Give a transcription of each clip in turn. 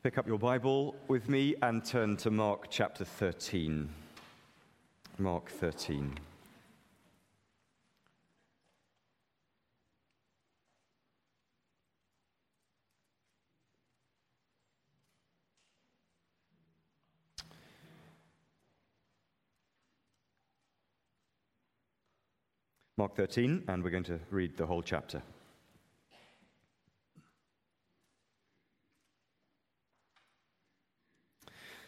Pick up your Bible with me and turn to Mark chapter 13. Mark 13. Mark 13, and we're going to read the whole chapter.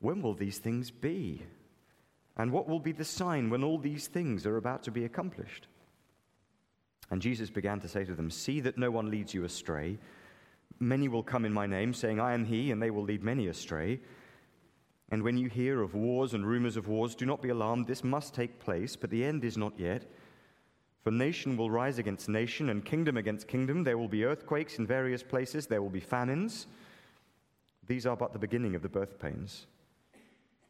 when will these things be? And what will be the sign when all these things are about to be accomplished? And Jesus began to say to them, See that no one leads you astray. Many will come in my name, saying, I am he, and they will lead many astray. And when you hear of wars and rumors of wars, do not be alarmed. This must take place, but the end is not yet. For nation will rise against nation, and kingdom against kingdom. There will be earthquakes in various places, there will be famines. These are but the beginning of the birth pains.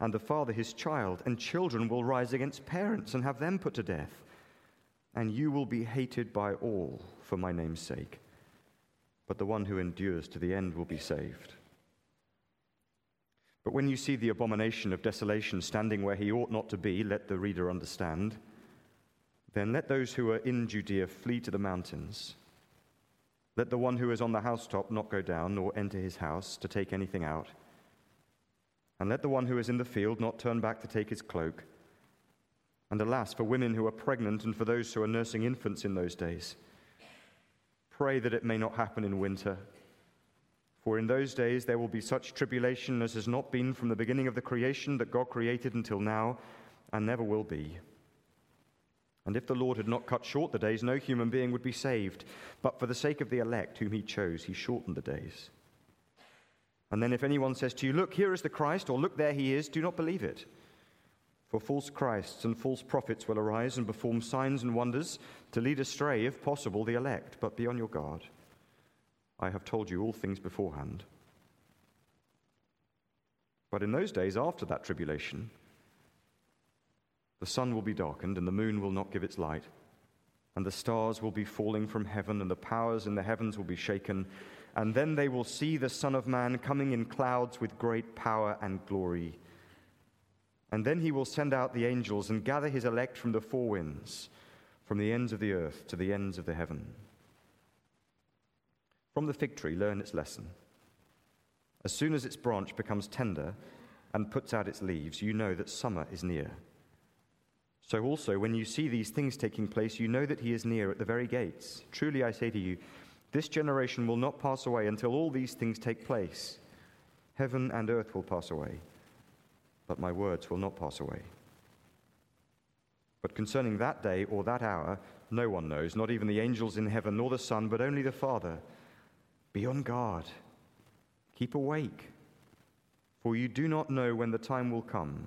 and the father his child, and children will rise against parents and have them put to death. And you will be hated by all for my name's sake. But the one who endures to the end will be saved. But when you see the abomination of desolation standing where he ought not to be, let the reader understand. Then let those who are in Judea flee to the mountains. Let the one who is on the housetop not go down, nor enter his house to take anything out. And let the one who is in the field not turn back to take his cloak. And alas, for women who are pregnant and for those who are nursing infants in those days. Pray that it may not happen in winter. For in those days there will be such tribulation as has not been from the beginning of the creation that God created until now, and never will be. And if the Lord had not cut short the days, no human being would be saved. But for the sake of the elect whom he chose, he shortened the days. And then if anyone says to you, Look, here is the Christ, or Look, there he is, do not believe it. For false Christs and false prophets will arise and perform signs and wonders to lead astray, if possible, the elect. But be on your guard. I have told you all things beforehand. But in those days after that tribulation, the sun will be darkened, and the moon will not give its light, and the stars will be falling from heaven, and the powers in the heavens will be shaken and then they will see the Son of Man coming in clouds with great power and glory. And then he will send out the angels and gather his elect from the four winds, from the ends of the earth to the ends of the heaven. From the fig tree, learn its lesson. As soon as its branch becomes tender and puts out its leaves, you know that summer is near. So also, when you see these things taking place, you know that he is near at the very gates. Truly, I say to you, this generation will not pass away until all these things take place. Heaven and earth will pass away, but my words will not pass away. But concerning that day or that hour, no one knows, not even the angels in heaven, nor the Son, but only the Father. Be on guard. Keep awake, for you do not know when the time will come.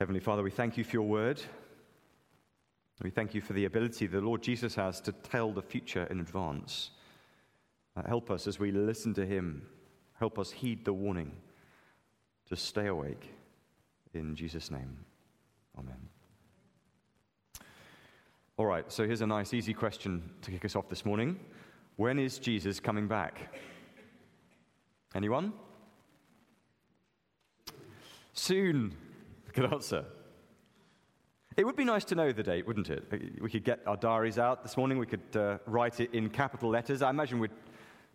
Heavenly Father, we thank you for your word. We thank you for the ability the Lord Jesus has to tell the future in advance. Uh, help us as we listen to him Help us heed the warning to stay awake. In Jesus' name, amen. All right, so here's a nice, easy question to kick us off this morning. When is Jesus coming back? Anyone? Soon. Good answer. It would be nice to know the date, wouldn't it? We could get our diaries out this morning. We could uh, write it in capital letters. I imagine we'd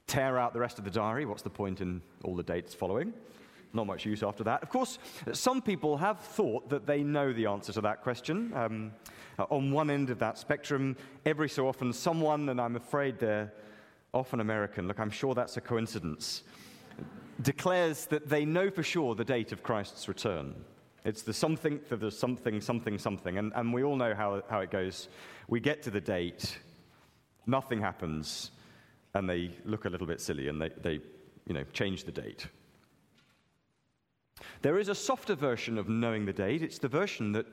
tear out the rest of the diary. What's the point in all the dates following? Not much use after that. Of course, some people have thought that they know the answer to that question. Um, on one end of that spectrum, every so often, someone, and I'm afraid they're often American, look, I'm sure that's a coincidence, declares that they know for sure the date of Christ's return. It's the something for the something, something, something. And, and we all know how, how it goes. We get to the date, nothing happens, and they look a little bit silly and they, they you know, change the date. There is a softer version of knowing the date. It's the version that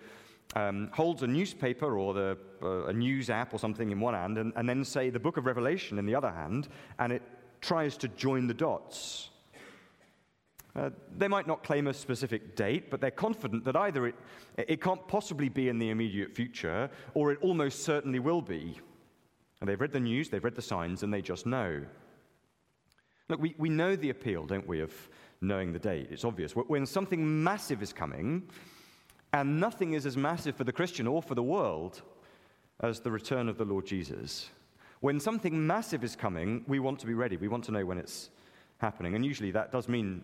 um, holds a newspaper or the, uh, a news app or something in one hand, and, and then, say, the book of Revelation in the other hand, and it tries to join the dots. Uh, they might not claim a specific date, but they're confident that either it, it can't possibly be in the immediate future or it almost certainly will be. And they've read the news, they've read the signs, and they just know. Look, we, we know the appeal, don't we, of knowing the date. It's obvious. When something massive is coming, and nothing is as massive for the Christian or for the world as the return of the Lord Jesus. When something massive is coming, we want to be ready. We want to know when it's happening. And usually that does mean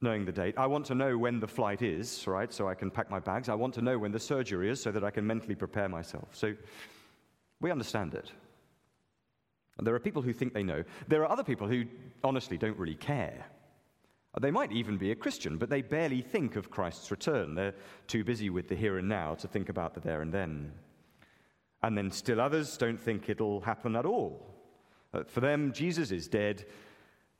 knowing the date. I want to know when the flight is, right, so I can pack my bags. I want to know when the surgery is so that I can mentally prepare myself. So we understand it. And there are people who think they know. There are other people who honestly don't really care. They might even be a Christian, but they barely think of Christ's return. They're too busy with the here and now to think about the there and then. And then still others don't think it'll happen at all. Uh, for them, Jesus is dead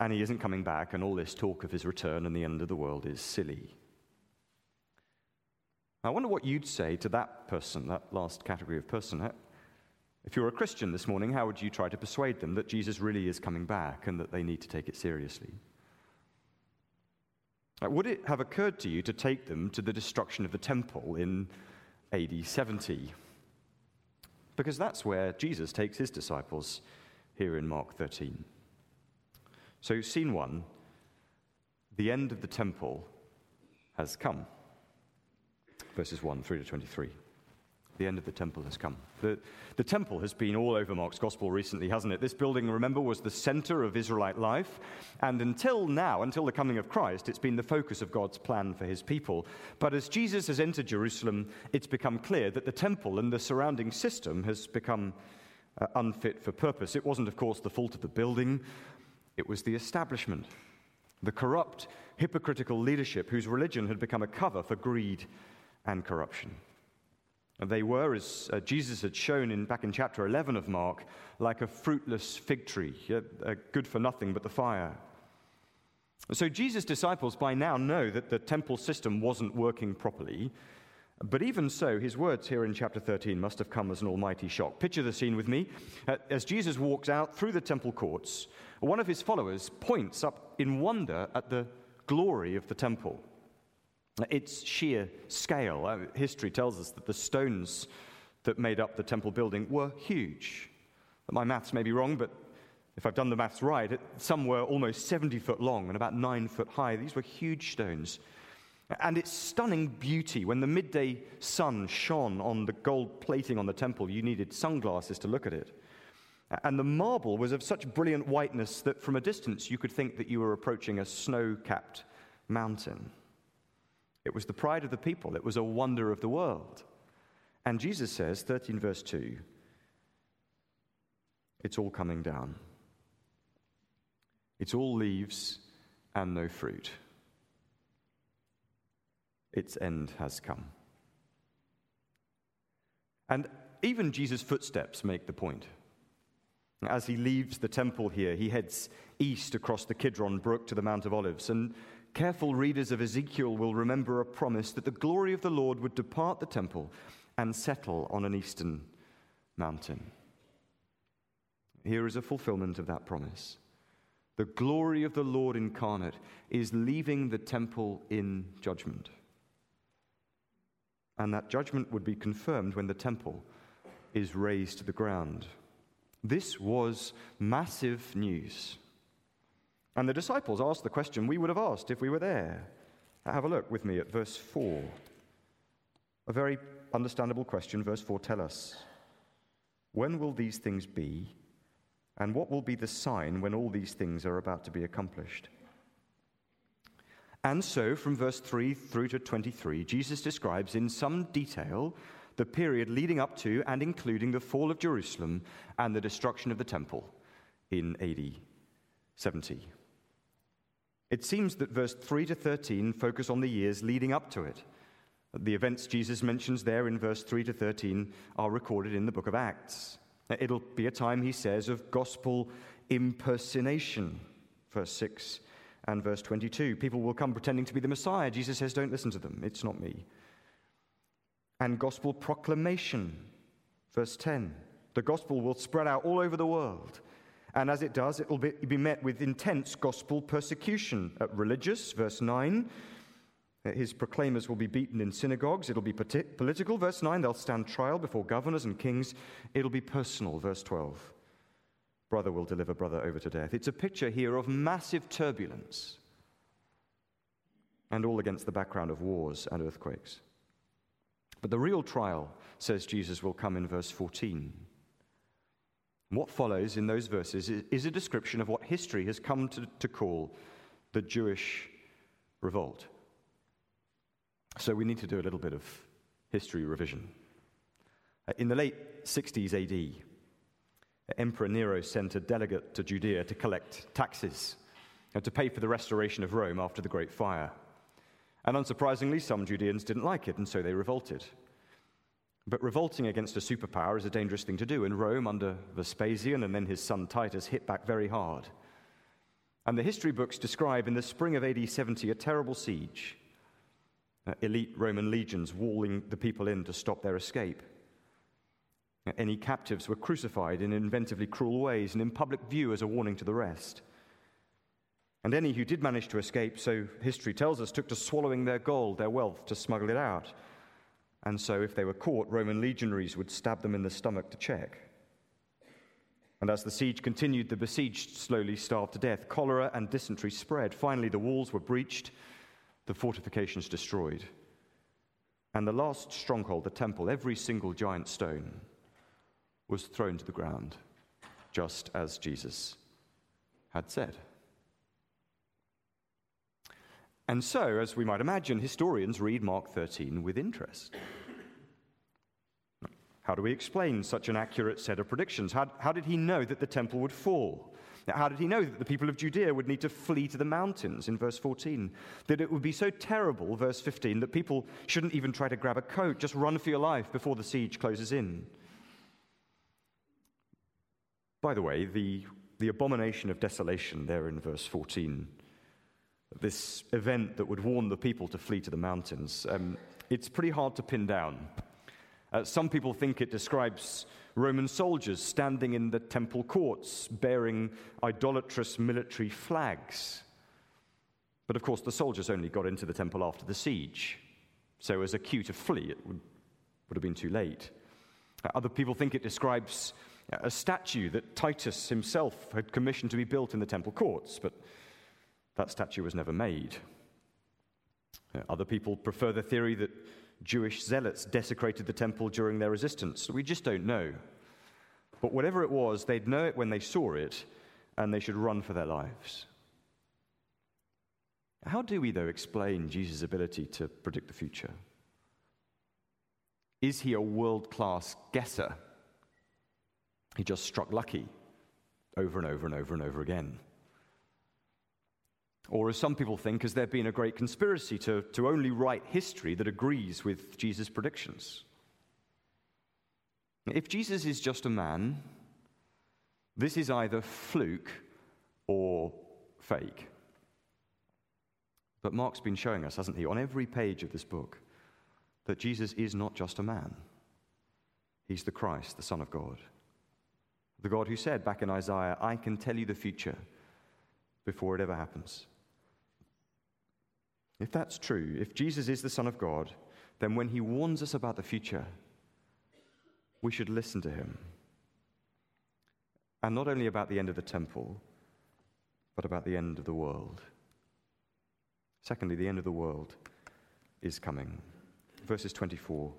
and he isn't coming back, and all this talk of his return and the end of the world is silly. I wonder what you'd say to that person, that last category of person. If you're a Christian this morning, how would you try to persuade them that Jesus really is coming back and that they need to take it seriously? Would it have occurred to you to take them to the destruction of the temple in AD 70? Because that's where Jesus takes his disciples here in Mark 13. So, scene one the end of the temple has come. Verses 1 through to 23. The end of the temple has come. The, the temple has been all over Mark's gospel recently, hasn't it? This building, remember, was the center of Israelite life. And until now, until the coming of Christ, it's been the focus of God's plan for his people. But as Jesus has entered Jerusalem, it's become clear that the temple and the surrounding system has become uh, unfit for purpose. It wasn't, of course, the fault of the building it was the establishment, the corrupt, hypocritical leadership whose religion had become a cover for greed and corruption. And they were, as uh, Jesus had shown in, back in chapter 11 of Mark, like a fruitless fig tree, uh, good for nothing but the fire. So Jesus' disciples by now know that the temple system wasn't working properly. But even so, his words here in chapter 13 must have come as an almighty shock. Picture the scene with me. Uh, as Jesus walks out through the temple courts, one of his followers points up in wonder at the glory of the temple. Its sheer scale. Uh, history tells us that the stones that made up the temple building were huge. My maths may be wrong, but if I've done the maths right, some were almost 70 foot long and about 9 foot high. These were huge stones. And its stunning beauty, when the midday sun shone on the gold plating on the temple, you needed sunglasses to look at it. And the marble was of such brilliant whiteness that from a distance you could think that you were approaching a snow capped mountain. It was the pride of the people, it was a wonder of the world. And Jesus says, 13 verse 2, it's all coming down. It's all leaves and no fruit. Its end has come. And even Jesus' footsteps make the point. As he leaves the temple here, he heads east across the Kidron Brook to the Mount of Olives. And careful readers of Ezekiel will remember a promise that the glory of the Lord would depart the temple and settle on an eastern mountain. Here is a fulfillment of that promise. The glory of the Lord incarnate is leaving the temple in judgment. And that judgment would be confirmed when the temple is razed to the ground. This was massive news. And the disciples asked the question we would have asked if we were there. Have a look with me at verse 4. A very understandable question. Verse 4 tell us When will these things be? And what will be the sign when all these things are about to be accomplished? And so, from verse 3 through to 23, Jesus describes in some detail the period leading up to and including the fall of Jerusalem and the destruction of the temple in AD 70. It seems that verse 3 to 13 focus on the years leading up to it. The events Jesus mentions there in verse 3 to 13 are recorded in the book of Acts. It'll be a time, he says, of gospel impersonation, verse 6 and verse 22. People will come pretending to be the Messiah. Jesus says, Don't listen to them, it's not me. And gospel proclamation, verse 10. The gospel will spread out all over the world. And as it does, it will be, be met with intense gospel persecution. at religious, verse 9. Uh, his proclaimers will be beaten in synagogues. It'll be political, verse 9. They'll stand trial before governors and kings. It'll be personal, verse 12. Brother will deliver brother over to death. It's a picture here of massive turbulence, and all against the background of wars and earthquakes. But the real trial, says Jesus, will come in verse 14. What follows in those verses is a description of what history has come to, to call the Jewish revolt. So we need to do a little bit of history revision. Uh, in the late 60s AD, Emperor Nero sent a delegate to Judea to collect taxes and to pay for the restoration of Rome after the Great Fire. And unsurprisingly, some Judeans didn't like it, and so they revolted. But revolting against a superpower is a dangerous thing to do, and Rome, under Vespasian and then his son Titus, hit back very hard. And the history books describe in the spring of AD 70 a terrible siege, uh, elite Roman legions walling the people in to stop their escape. Uh, any captives were crucified in inventively cruel ways and in public view as a warning to the rest. And any who did manage to escape, so history tells us, took to swallowing their gold, their wealth, to smuggle it out. And so, if they were caught, Roman legionaries would stab them in the stomach to check. And as the siege continued, the besieged slowly starved to death. Cholera and dysentery spread. Finally, the walls were breached, the fortifications destroyed. And the last stronghold, the temple, every single giant stone, was thrown to the ground, just as Jesus had said. And so, as we might imagine, historians read Mark 13 with interest. How do we explain such an accurate set of predictions? How, how did he know that the temple would fall? How did he know that the people of Judea would need to flee to the mountains in verse 14? That it would be so terrible, verse 15, that people shouldn't even try to grab a coat, just run for your life before the siege closes in. By the way, the, the abomination of desolation there in verse 14 this event that would warn the people to flee to the mountains. Um, it's pretty hard to pin down. Uh, some people think it describes Roman soldiers standing in the temple courts bearing idolatrous military flags. But of course, the soldiers only got into the temple after the siege. So, as a cue to flee, it would, would have been too late. Uh, other people think it describes a statue that Titus himself had commissioned to be built in the temple courts, but that statue was never made. Uh, other people prefer the theory that Jewish zealots desecrated the temple during their resistance. We just don't know. But whatever it was, they'd know it when they saw it, and they should run for their lives. How do we, though, explain Jesus' ability to predict the future? Is he a world class guesser? He just struck lucky over and over and over and over again. Or, as some people think, has there been a great conspiracy to, to only write history that agrees with Jesus' predictions? If Jesus is just a man, this is either fluke or fake. But Mark's been showing us, hasn't he, on every page of this book, that Jesus is not just a man. He's the Christ, the Son of God. The God who said back in Isaiah, I can tell you the future before it ever happens. If that's true, if Jesus is the Son of God, then when he warns us about the future, we should listen to him. And not only about the end of the temple, but about the end of the world. Secondly, the end of the world is coming. Verses 24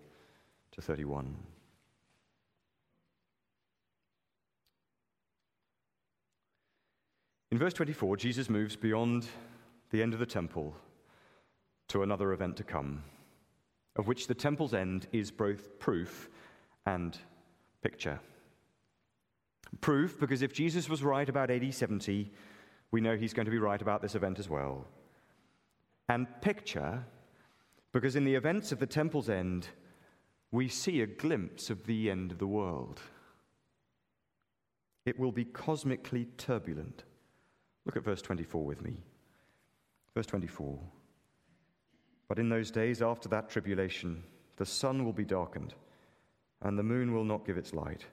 to 31. In verse 24, Jesus moves beyond the end of the temple to another event to come, of which the temple's end is both proof and picture. Proof, because if Jesus was right about AD 70, we know he's going to be right about this event as well. And picture, because in the events of the temple's end, we see a glimpse of the end of the world. It will be cosmically turbulent. Look at verse 24 with me. Verse 24. But in those days after that tribulation, the sun will be darkened, and the moon will not give its light,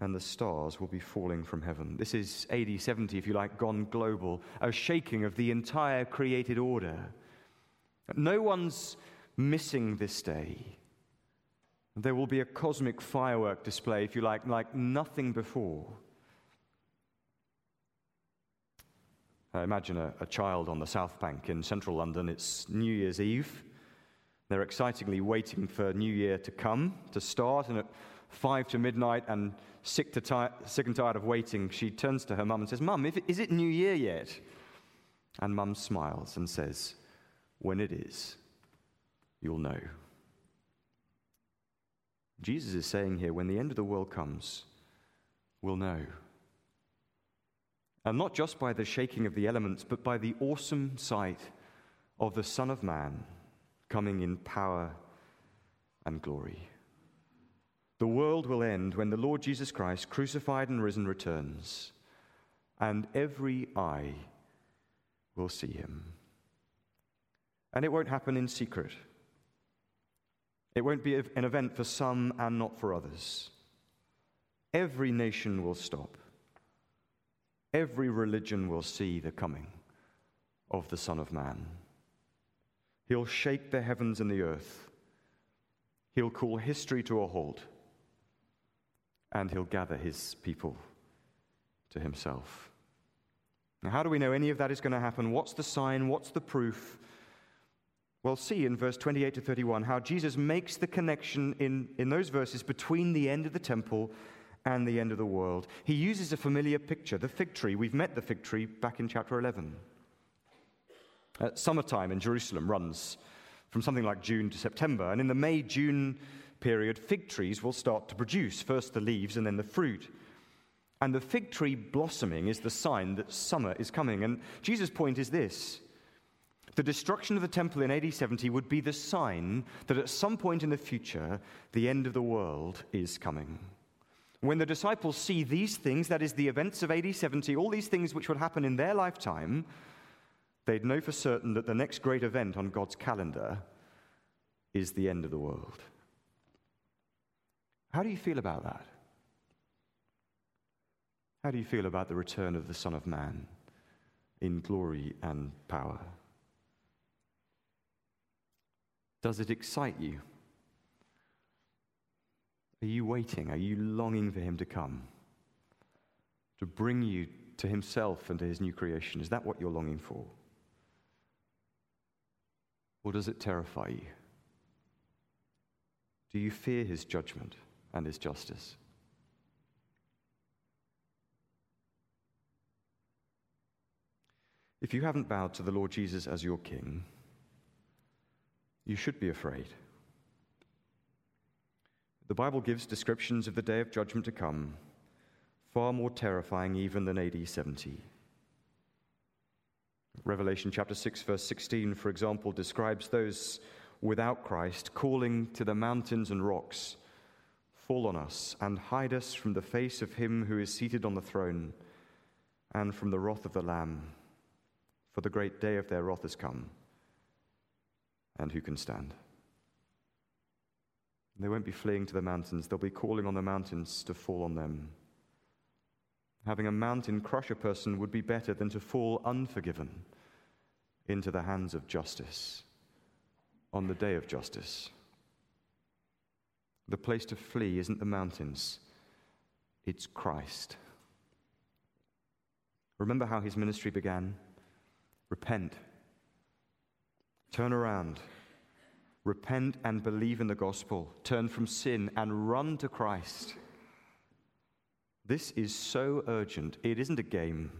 and the stars will be falling from heaven. This is AD 70, if you like, gone global, a shaking of the entire created order. No one's missing this day. There will be a cosmic firework display, if you like, like nothing before. Uh, imagine a, a child on the South Bank in central London. It's New Year's Eve. They're excitingly waiting for New Year to come, to start, and at five to midnight, and sick, to ti- sick and tired of waiting, she turns to her mum and says, Mum, is it New Year yet? And mum smiles and says, When it is, you'll know. Jesus is saying here, when the end of the world comes, we'll know. And not just by the shaking of the elements, but by the awesome sight of the Son of Man coming in power and glory. The world will end when the Lord Jesus Christ, crucified and risen, returns, and every eye will see him. And it won't happen in secret. It won't be an event for some and not for others. Every nation will stop every religion will see the coming of the Son of Man. He'll shake the heavens and the earth. He'll call history to a halt. And he'll gather his people to himself. Now, how do we know any of that is going to happen? What's the sign? What's the proof? Well, see in verse 28 to 31 how Jesus makes the connection in, in those verses between the end of the temple and the end of the world. He uses a familiar picture, the fig tree. We've met the fig tree back in chapter 11. Uh, summertime in Jerusalem runs from something like June to September, and in the May June period, fig trees will start to produce first the leaves and then the fruit. And the fig tree blossoming is the sign that summer is coming. And Jesus' point is this the destruction of the temple in AD 70 would be the sign that at some point in the future, the end of the world is coming. When the disciples see these things, that is, the events of AD 70, all these things which would happen in their lifetime, they'd know for certain that the next great event on God's calendar is the end of the world. How do you feel about that? How do you feel about the return of the Son of Man in glory and power? Does it excite you? Are you waiting? Are you longing for him to come? To bring you to himself and to his new creation? Is that what you're longing for? Or does it terrify you? Do you fear his judgment and his justice? If you haven't bowed to the Lord Jesus as your king, you should be afraid. The Bible gives descriptions of the day of judgment to come, far more terrifying even than AD 70. Revelation chapter 6, verse 16, for example, describes those without Christ calling to the mountains and rocks, Fall on us and hide us from the face of him who is seated on the throne and from the wrath of the Lamb, for the great day of their wrath has come. And who can stand? They won't be fleeing to the mountains, they'll be calling on the mountains to fall on them. Having a mountain crush a person would be better than to fall unforgiven into the hands of justice on the day of justice. The place to flee isn't the mountains, it's Christ. Remember how his ministry began? Repent. Turn around. Repent and believe in the gospel. Turn from sin and run to Christ. This is so urgent. It isn't a game.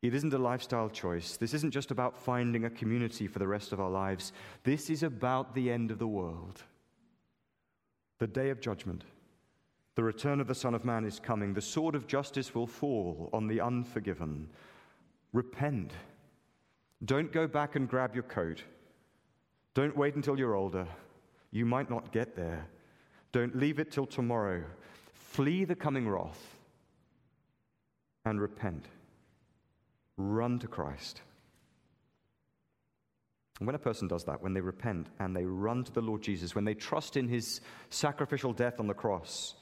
It isn't a lifestyle choice. This isn't just about finding a community for the rest of our lives. This is about the end of the world. The day of judgment. The return of the Son of Man is coming. The sword of justice will fall on the unforgiven. Repent. Don't go back and grab your coat. Don't wait until you're older. You might not get there. Don't leave it till tomorrow. Flee the coming wrath and repent. Run to Christ. And when a person does that, when they repent and they run to the Lord Jesus, when they trust in his sacrificial death on the cross,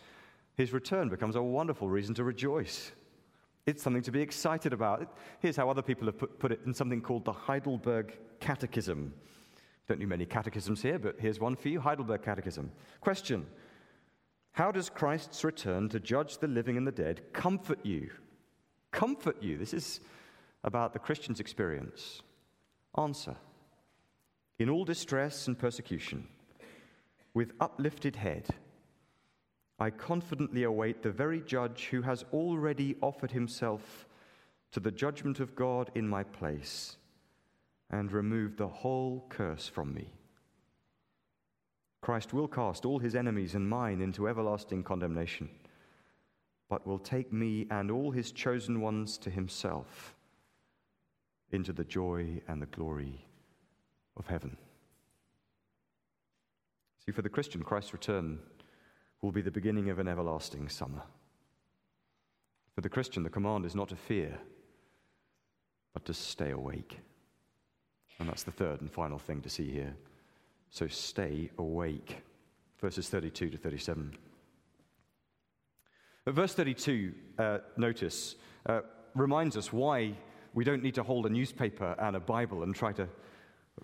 his return becomes a wonderful reason to rejoice. It's something to be excited about. Here's how other people have put, put it in something called the Heidelberg Catechism. Don't do many catechisms here, but here's one for you Heidelberg Catechism. Question How does Christ's return to judge the living and the dead comfort you? Comfort you. This is about the Christian's experience. Answer In all distress and persecution, with uplifted head, I confidently await the very judge who has already offered himself to the judgment of God in my place and removed the whole curse from me. Christ will cast all his enemies and mine into everlasting condemnation, but will take me and all his chosen ones to himself into the joy and the glory of heaven. See, for the Christian, Christ's return will be the beginning of an everlasting summer. For the Christian, the command is not to fear, but to stay awake. And that's the third and final thing to see here. So stay awake. Verses 32 to 37. At verse 32, uh, notice, uh, reminds us why we don't need to hold a newspaper and a Bible and try to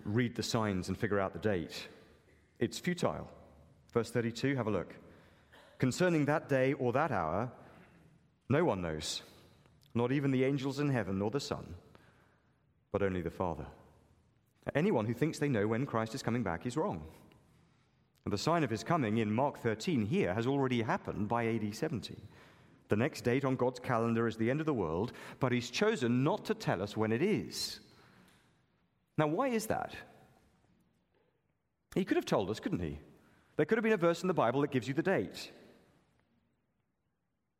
read the signs and figure out the date. It's futile. Verse 32, have a look. Concerning that day or that hour, no one knows, not even the angels in heaven nor the Son, but only the Father. Anyone who thinks they know when Christ is coming back is wrong. And the sign of his coming in Mark 13 here has already happened by AD 70. The next date on God's calendar is the end of the world, but he's chosen not to tell us when it is. Now, why is that? He could have told us, couldn't he? There could have been a verse in the Bible that gives you the date.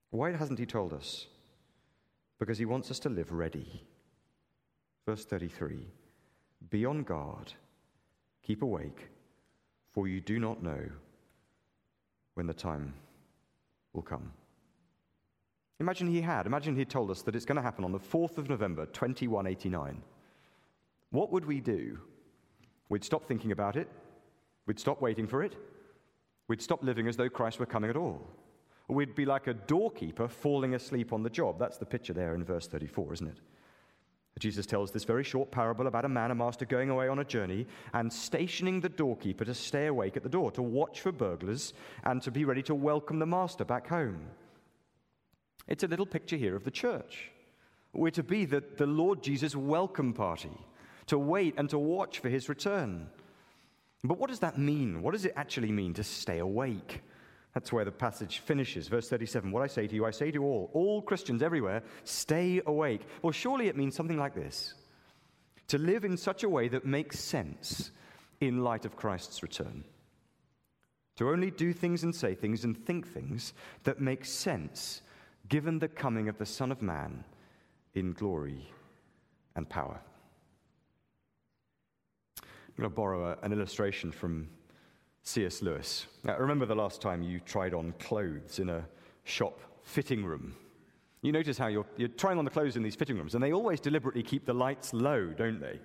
Why hasn't he told us? Because he wants us to live ready. Verse 33 Be on guard, keep awake, for you do not know when the time will come. Imagine he had. Imagine he'd told us that it's going to happen on the 4th of November, 2189. What would we do? We'd stop thinking about it. We'd stop waiting for it. We'd stop living as though Christ were coming at all. We'd be like a doorkeeper falling asleep on the job. That's the picture there in verse 34, isn't it? Jesus tells this very short parable about a man, a master, going away on a journey and stationing the doorkeeper to stay awake at the door, to watch for burglars, and to be ready to welcome the master back home. It's a little picture here of the church. We're to be the, the Lord Jesus' welcome party, to wait and to watch for his return. But what does that mean? What does it actually mean to stay awake? That's where the passage finishes. Verse 37 What I say to you, I say to all, all Christians everywhere, stay awake. Well, surely it means something like this to live in such a way that makes sense in light of Christ's return. To only do things and say things and think things that make sense given the coming of the Son of Man in glory and power. I'm going to borrow a, an illustration from C.S. Lewis. Now, remember the last time you tried on clothes in a shop fitting room? You notice how you're, you're trying on the clothes in these fitting rooms, and they always deliberately keep the lights low, don't they?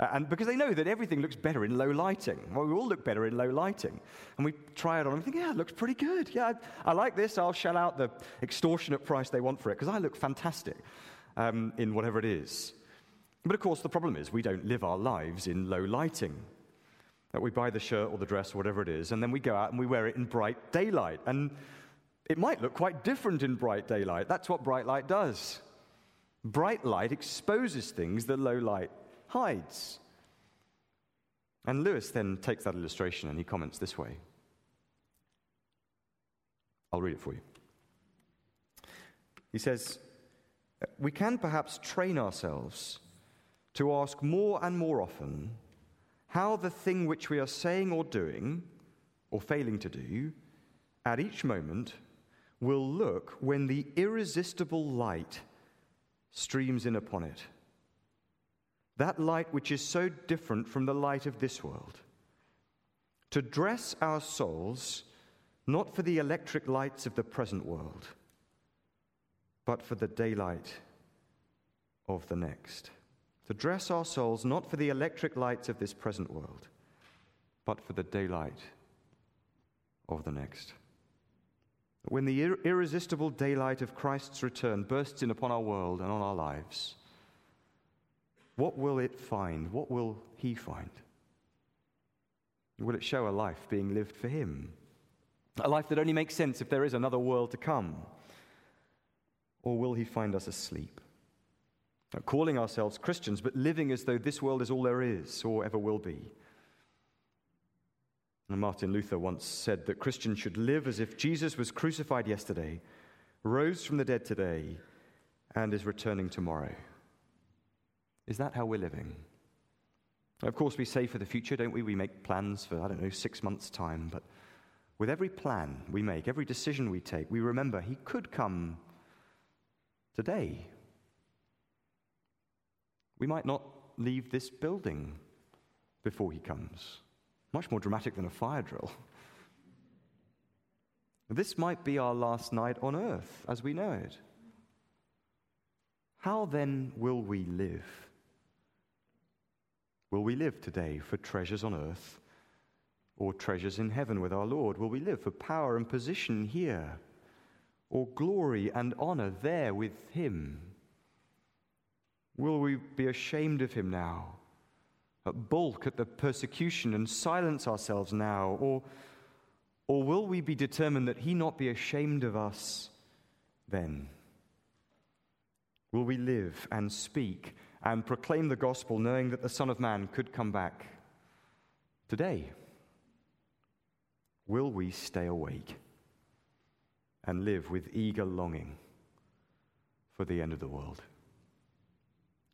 Uh, and because they know that everything looks better in low lighting. Well, we all look better in low lighting. And we try it on and think, yeah, it looks pretty good. Yeah, I, I like this. I'll shell out the extortionate price they want for it because I look fantastic um, in whatever it is. But of course, the problem is we don't live our lives in low lighting. That we buy the shirt or the dress or whatever it is, and then we go out and we wear it in bright daylight. And it might look quite different in bright daylight. That's what bright light does. Bright light exposes things that low light hides. And Lewis then takes that illustration and he comments this way. I'll read it for you. He says, We can perhaps train ourselves to ask more and more often how the thing which we are saying or doing, or failing to do, at each moment will look when the irresistible light streams in upon it. That light which is so different from the light of this world. To dress our souls not for the electric lights of the present world, but for the daylight of the next to dress our souls not for the electric lights of this present world, but for the daylight of the next. When the ir- irresistible daylight of Christ's return bursts in upon our world and on our lives, what will it find? What will he find? Will it show a life being lived for him? A life that only makes sense if there is another world to come? Or will he find us asleep? Calling ourselves Christians, but living as though this world is all there is or ever will be. And Martin Luther once said that Christians should live as if Jesus was crucified yesterday, rose from the dead today, and is returning tomorrow. Is that how we're living? Of course, we say for the future, don't we? We make plans for, I don't know, six months' time, but with every plan we make, every decision we take, we remember He could come today we might not leave this building before he comes. Much more dramatic than a fire drill. This might be our last night on earth as we know it. How then will we live? Will we live today for treasures on earth or treasures in heaven with our Lord? Will we live for power and position here or glory and honor there with Him? Will we be ashamed of him now? Bulk at the persecution and silence ourselves now? Or, or will we be determined that he not be ashamed of us then? Will we live and speak and proclaim the gospel knowing that the Son of Man could come back today? Will we stay awake and live with eager longing for the end of the world?